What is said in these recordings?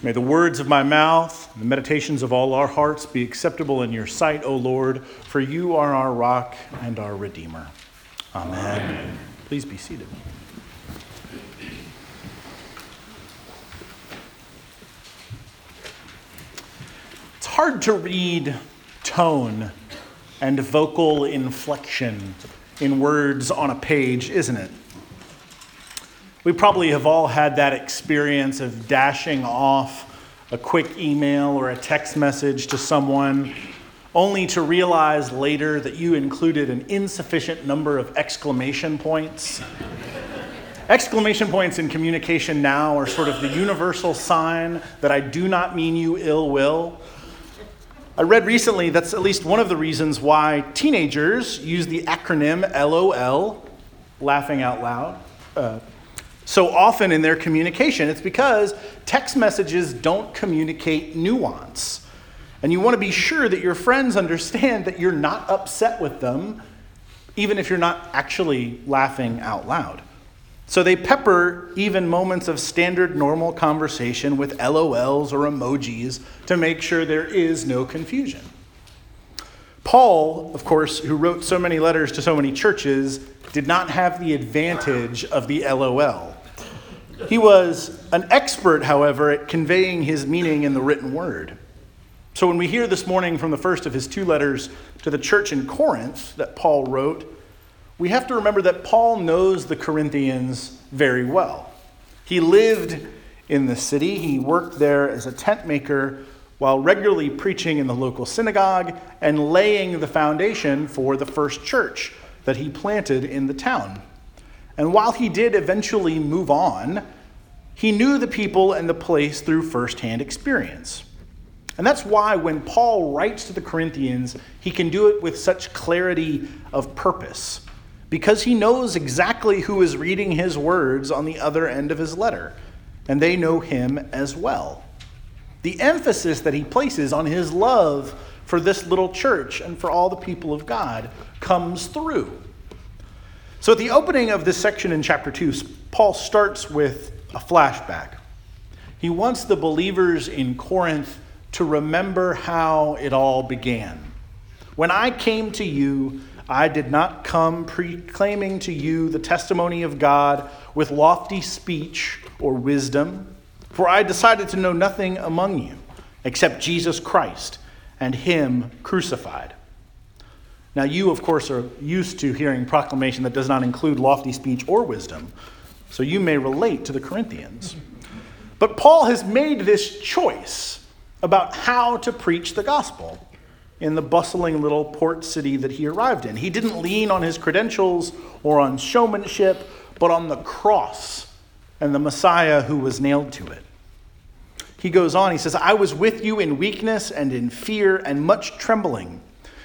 May the words of my mouth, and the meditations of all our hearts be acceptable in your sight, O Lord, for you are our rock and our Redeemer. Amen. Amen. Please be seated. It's hard to read tone and vocal inflection in words on a page, isn't it? We probably have all had that experience of dashing off a quick email or a text message to someone only to realize later that you included an insufficient number of exclamation points. exclamation points in communication now are sort of the universal sign that I do not mean you ill will. I read recently that's at least one of the reasons why teenagers use the acronym LOL, laughing out loud. Uh, so often in their communication. It's because text messages don't communicate nuance. And you want to be sure that your friends understand that you're not upset with them, even if you're not actually laughing out loud. So they pepper even moments of standard normal conversation with LOLs or emojis to make sure there is no confusion. Paul, of course, who wrote so many letters to so many churches, did not have the advantage of the LOL. He was an expert, however, at conveying his meaning in the written word. So when we hear this morning from the first of his two letters to the church in Corinth that Paul wrote, we have to remember that Paul knows the Corinthians very well. He lived in the city, he worked there as a tent maker while regularly preaching in the local synagogue and laying the foundation for the first church that he planted in the town. And while he did eventually move on, he knew the people and the place through firsthand experience. And that's why when Paul writes to the Corinthians, he can do it with such clarity of purpose, because he knows exactly who is reading his words on the other end of his letter, and they know him as well. The emphasis that he places on his love for this little church and for all the people of God comes through. So, at the opening of this section in chapter 2, Paul starts with a flashback. He wants the believers in Corinth to remember how it all began. When I came to you, I did not come proclaiming to you the testimony of God with lofty speech or wisdom, for I decided to know nothing among you except Jesus Christ and Him crucified. Now, you, of course, are used to hearing proclamation that does not include lofty speech or wisdom, so you may relate to the Corinthians. But Paul has made this choice about how to preach the gospel in the bustling little port city that he arrived in. He didn't lean on his credentials or on showmanship, but on the cross and the Messiah who was nailed to it. He goes on, he says, I was with you in weakness and in fear and much trembling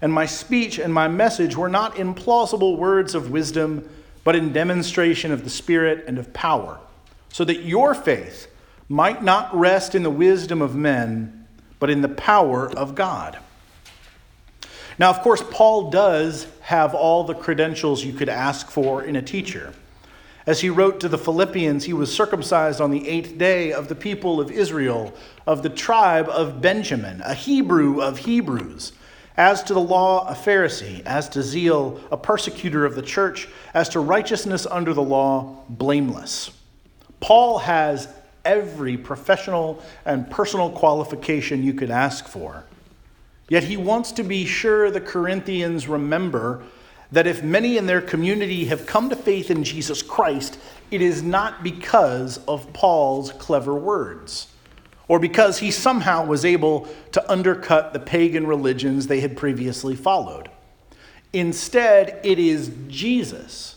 and my speech and my message were not in plausible words of wisdom, but in demonstration of the Spirit and of power, so that your faith might not rest in the wisdom of men, but in the power of God. Now, of course, Paul does have all the credentials you could ask for in a teacher. As he wrote to the Philippians, he was circumcised on the eighth day of the people of Israel, of the tribe of Benjamin, a Hebrew of Hebrews as to the law, a Pharisee. As to zeal, a persecutor of the church. As to righteousness under the law, blameless. Paul has every professional and personal qualification you could ask for. Yet he wants to be sure the Corinthians remember that if many in their community have come to faith in Jesus Christ, it is not because of Paul's clever words or because he somehow was able to undercut the pagan religions they had previously followed. Instead, it is Jesus,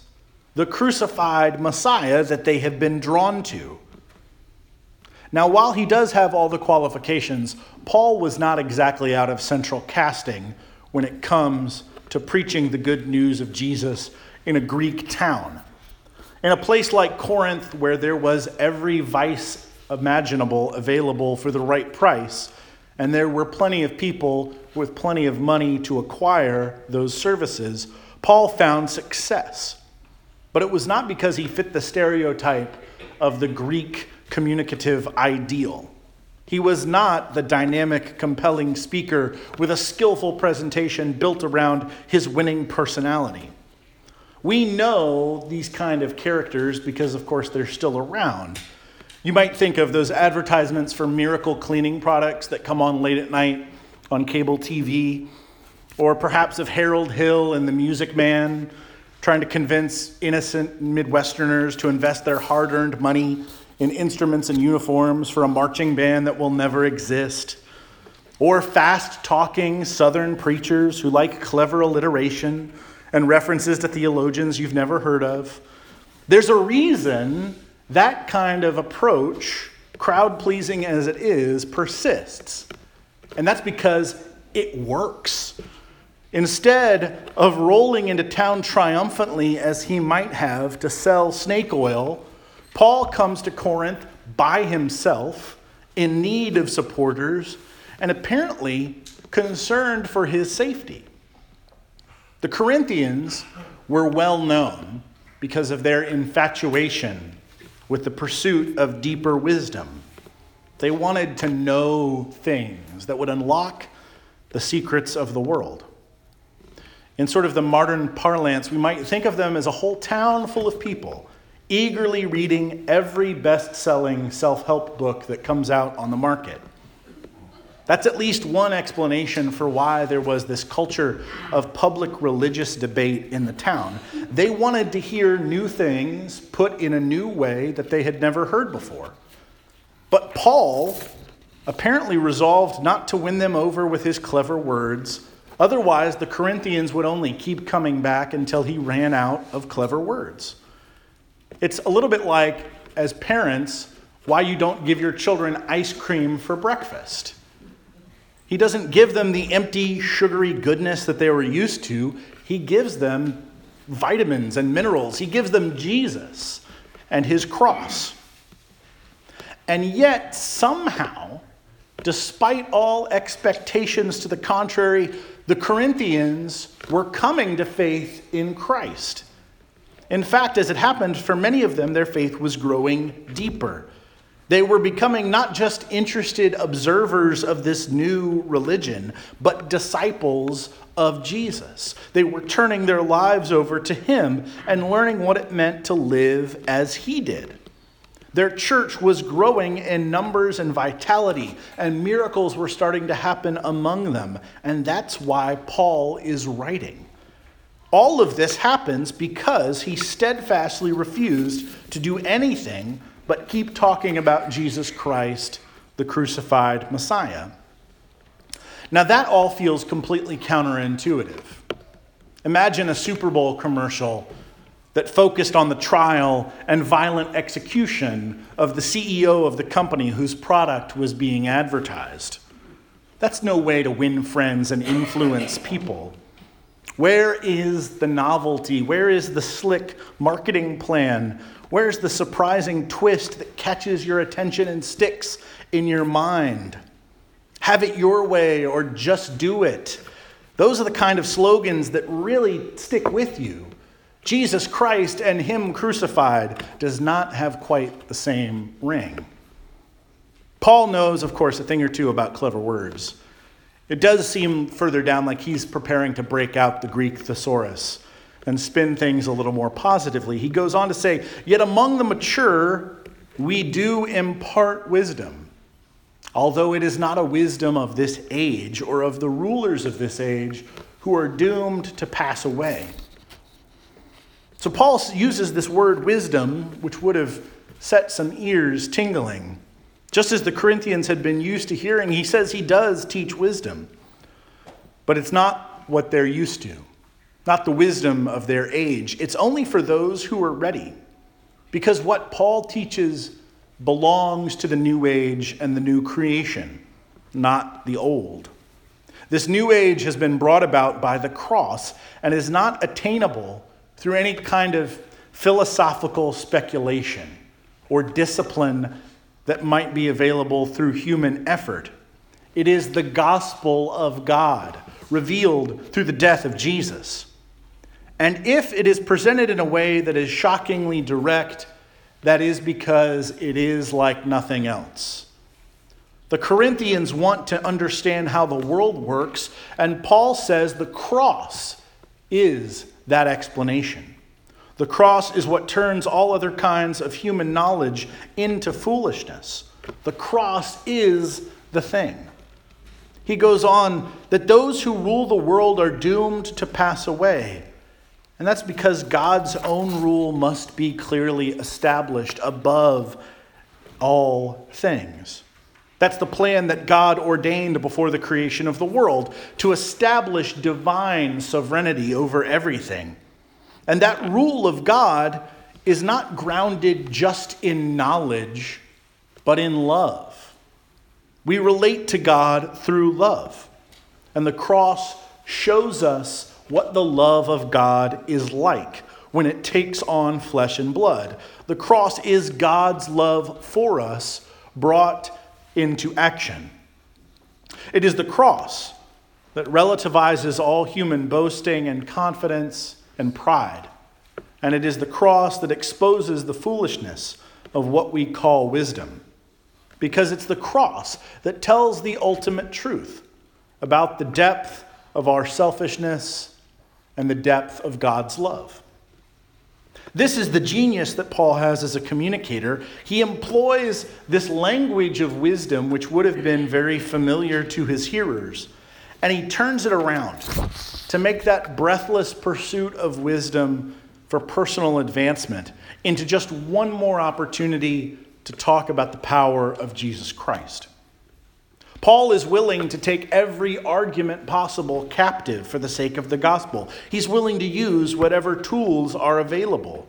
the crucified Messiah, that they have been drawn to. Now, while he does have all the qualifications, Paul was not exactly out of central casting when it comes to preaching the good news of Jesus in a Greek town. In a place like Corinth, where there was every vice imaginable available for the right price. And there were plenty of people with plenty of money to acquire those services. Paul found success. But it was not because he fit the stereotype of the Greek communicative ideal. He was not the dynamic, compelling speaker with a skillful presentation built around his winning personality. We know these kind of characters because, of course, they're still around. You might think of those advertisements for miracle cleaning products that come on late at night on cable TV, or perhaps of Harold Hill and the Music Man trying to convince innocent Midwesterners to invest their hard earned money in instruments and uniforms for a marching band that will never exist, or fast talking Southern preachers who like clever alliteration and references to theologians you've never heard of. There's a reason that kind of approach, crowd pleasing as it is, persists. And that's because it works. Instead of rolling into town triumphantly as he might have to sell snake oil, Paul comes to Corinth by himself, in need of supporters, and apparently concerned for his safety. The Corinthians were well known because of their infatuation with the pursuit of deeper wisdom. They wanted to know things that would unlock the secrets of the world. In sort of the modern parlance, we might think of them as a whole town full of people eagerly reading every best selling self help book that comes out on the market. That's at least one explanation for why there was this culture of public religious debate in the town. They wanted to hear new things put in a new way that they had never heard before. But Paul apparently resolved not to win them over with his clever words. Otherwise, the Corinthians would only keep coming back until he ran out of clever words. It's a little bit like, as parents, why you don't give your children ice cream for breakfast. He doesn't give them the empty, sugary goodness that they were used to. He gives them vitamins and minerals. He gives them Jesus and his cross. And yet, somehow, despite all expectations to the contrary, the Corinthians were coming to faith in Christ. In fact, as it happened, for many of them, their faith was growing deeper. They were becoming not just interested observers of this new religion, but disciples of Jesus. They were turning their lives over to Him and learning what it meant to live as He did. Their church was growing in numbers and vitality, and miracles were starting to happen among them. And that's why Paul is writing. All of this happens because he steadfastly refused to do anything but keep talking about Jesus Christ, the crucified Messiah. Now, that all feels completely counterintuitive. Imagine a Super Bowl commercial that focused on the trial and violent execution of the CEO of the company whose product was being advertised. That's no way to win friends and influence people. Where is the novelty? Where is the slick marketing plan Where's the surprising twist that catches your attention and sticks in your mind? Have it your way or just do it. Those are the kind of slogans that really stick with you. Jesus Christ and Him crucified does not have quite the same ring. Paul knows, of course, a thing or two about clever words. It does seem further down like he's preparing to break out the Greek thesaurus and spin things a little more positively. He goes on to say, Yet among the mature, we do impart wisdom, although it is not a wisdom of this age or of the rulers of this age who are doomed to pass away. So Paul uses this word wisdom, which would have set some ears tingling. Just as the Corinthians had been used to hearing, he says he does teach wisdom, but it's not what they're used to not the wisdom of their age. It's only for those who are ready. Because what Paul teaches belongs to the new age and the new creation, not the old. This new age has been brought about by the cross and is not attainable through any kind of philosophical speculation or discipline that might be available through human effort. It is the gospel of God revealed through the death of Jesus. And if it is presented in a way that is shockingly direct, that is because it is like nothing else. The Corinthians want to understand how the world works, and Paul says the cross is that explanation. The cross is what turns all other kinds of human knowledge into foolishness. The cross is the thing. He goes on that those who rule the world are doomed to pass away. And that's because God's own rule must be clearly established above all things. That's the plan that God ordained before the creation of the world to establish divine sovereignty over everything. And that rule of God is not grounded just in knowledge, but in love. We relate to God through love. And the cross shows us what the love of God is like when it takes on flesh and blood. The cross is God's love for us brought into action. It is the cross that relativizes all human boasting and confidence and pride. And it is the cross that exposes the foolishness of what we call wisdom because it's the cross that tells the ultimate truth about the depth of our selfishness and the depth of God's love. This is the genius that Paul has as a communicator. He employs this language of wisdom, which would have been very familiar to his hearers, and he turns it around to make that breathless pursuit of wisdom for personal advancement into just one more opportunity to talk about the power of Jesus Christ. Paul is willing to take every argument possible captive for the sake of the gospel. He's willing to use whatever tools are available.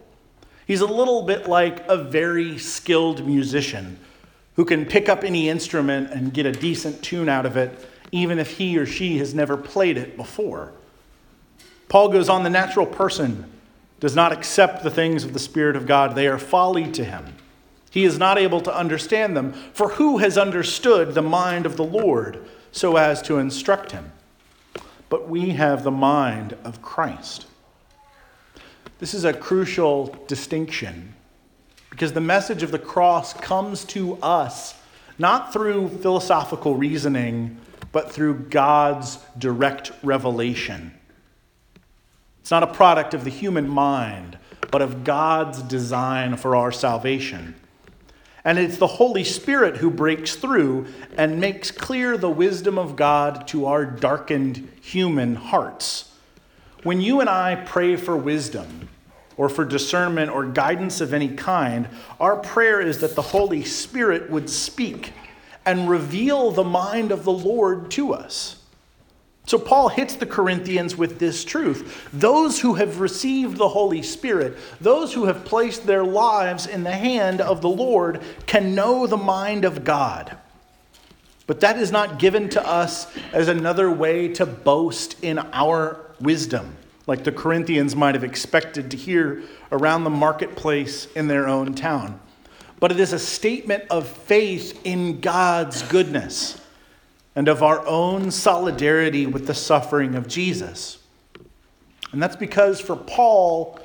He's a little bit like a very skilled musician who can pick up any instrument and get a decent tune out of it, even if he or she has never played it before. Paul goes on the natural person does not accept the things of the Spirit of God, they are folly to him. He is not able to understand them. For who has understood the mind of the Lord so as to instruct him? But we have the mind of Christ. This is a crucial distinction because the message of the cross comes to us not through philosophical reasoning, but through God's direct revelation. It's not a product of the human mind, but of God's design for our salvation. And it's the Holy Spirit who breaks through and makes clear the wisdom of God to our darkened human hearts. When you and I pray for wisdom, or for discernment or guidance of any kind, our prayer is that the Holy Spirit would speak and reveal the mind of the Lord to us. So, Paul hits the Corinthians with this truth. Those who have received the Holy Spirit, those who have placed their lives in the hand of the Lord, can know the mind of God. But that is not given to us as another way to boast in our wisdom, like the Corinthians might have expected to hear around the marketplace in their own town. But it is a statement of faith in God's goodness and of our own solidarity with the suffering of Jesus. And that's because for Paul,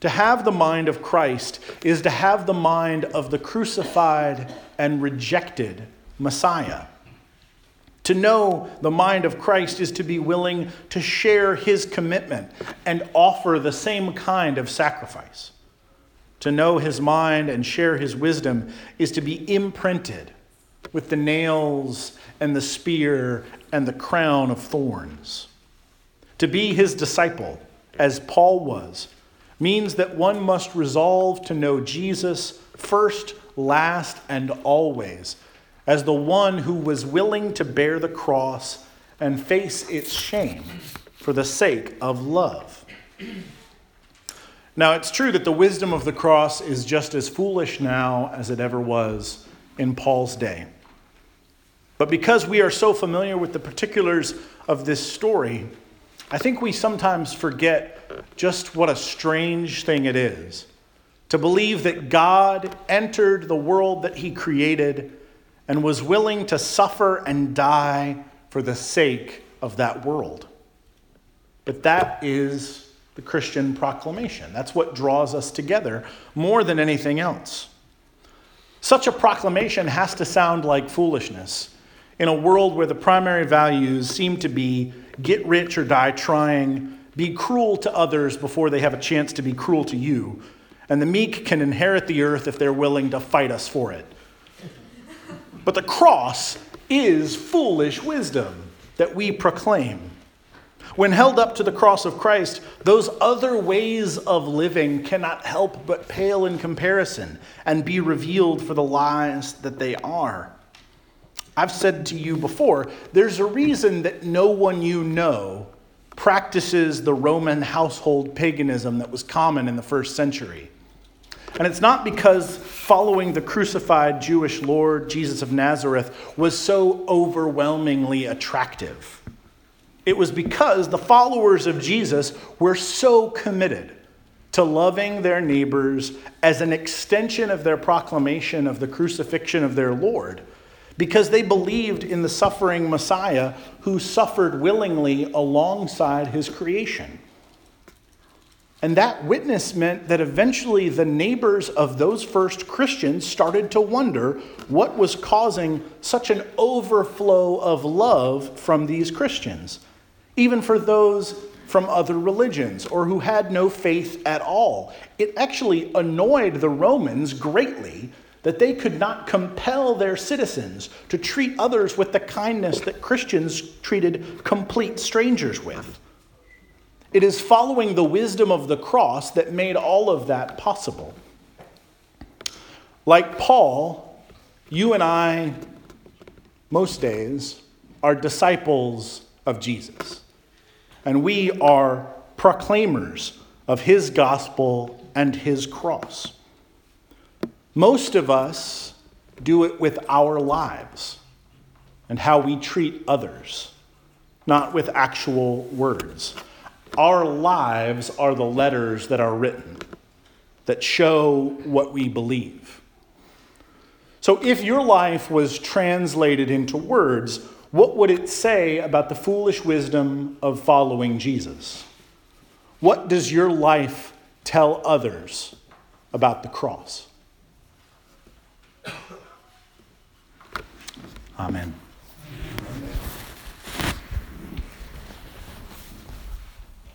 to have the mind of Christ is to have the mind of the crucified and rejected Messiah. To know the mind of Christ is to be willing to share his commitment and offer the same kind of sacrifice. To know his mind and share his wisdom is to be imprinted with the nails and the spear and the crown of thorns. To be his disciple, as Paul was, means that one must resolve to know Jesus first, last, and always as the one who was willing to bear the cross and face its shame for the sake of love. Now, it's true that the wisdom of the cross is just as foolish now as it ever was in Paul's day. But because we are so familiar with the particulars of this story, I think we sometimes forget just what a strange thing it is to believe that God entered the world that He created and was willing to suffer and die for the sake of that world. But that is the Christian proclamation. That's what draws us together more than anything else. Such a proclamation has to sound like foolishness in a world where the primary values seem to be get rich or die trying, be cruel to others before they have a chance to be cruel to you, and the meek can inherit the earth if they're willing to fight us for it. But the cross is foolish wisdom that we proclaim. When held up to the cross of Christ, those other ways of living cannot help but pale in comparison and be revealed for the lies that they are. I've said to you before, there's a reason that no one you know practices the Roman household paganism that was common in the first century. And it's not because following the crucified Jewish Lord Jesus of Nazareth was so overwhelmingly attractive. It was because the followers of Jesus were so committed to loving their neighbors as an extension of their proclamation of the crucifixion of their Lord, because they believed in the suffering Messiah who suffered willingly alongside his creation. And that witness meant that eventually the neighbors of those first Christians started to wonder what was causing such an overflow of love from these Christians even for those from other religions or who had no faith at all. It actually annoyed the Romans greatly that they could not compel their citizens to treat others with the kindness that Christians treated complete strangers with. It is following the wisdom of the cross that made all of that possible. Like Paul, you and I, most days, are disciples of Jesus and we are proclaimers of his gospel and his cross. Most of us do it with our lives and how we treat others, not with actual words. Our lives are the letters that are written that show what we believe. So if your life was translated into words, what would it say about the foolish wisdom of following Jesus? What does your life tell others about the cross? Amen.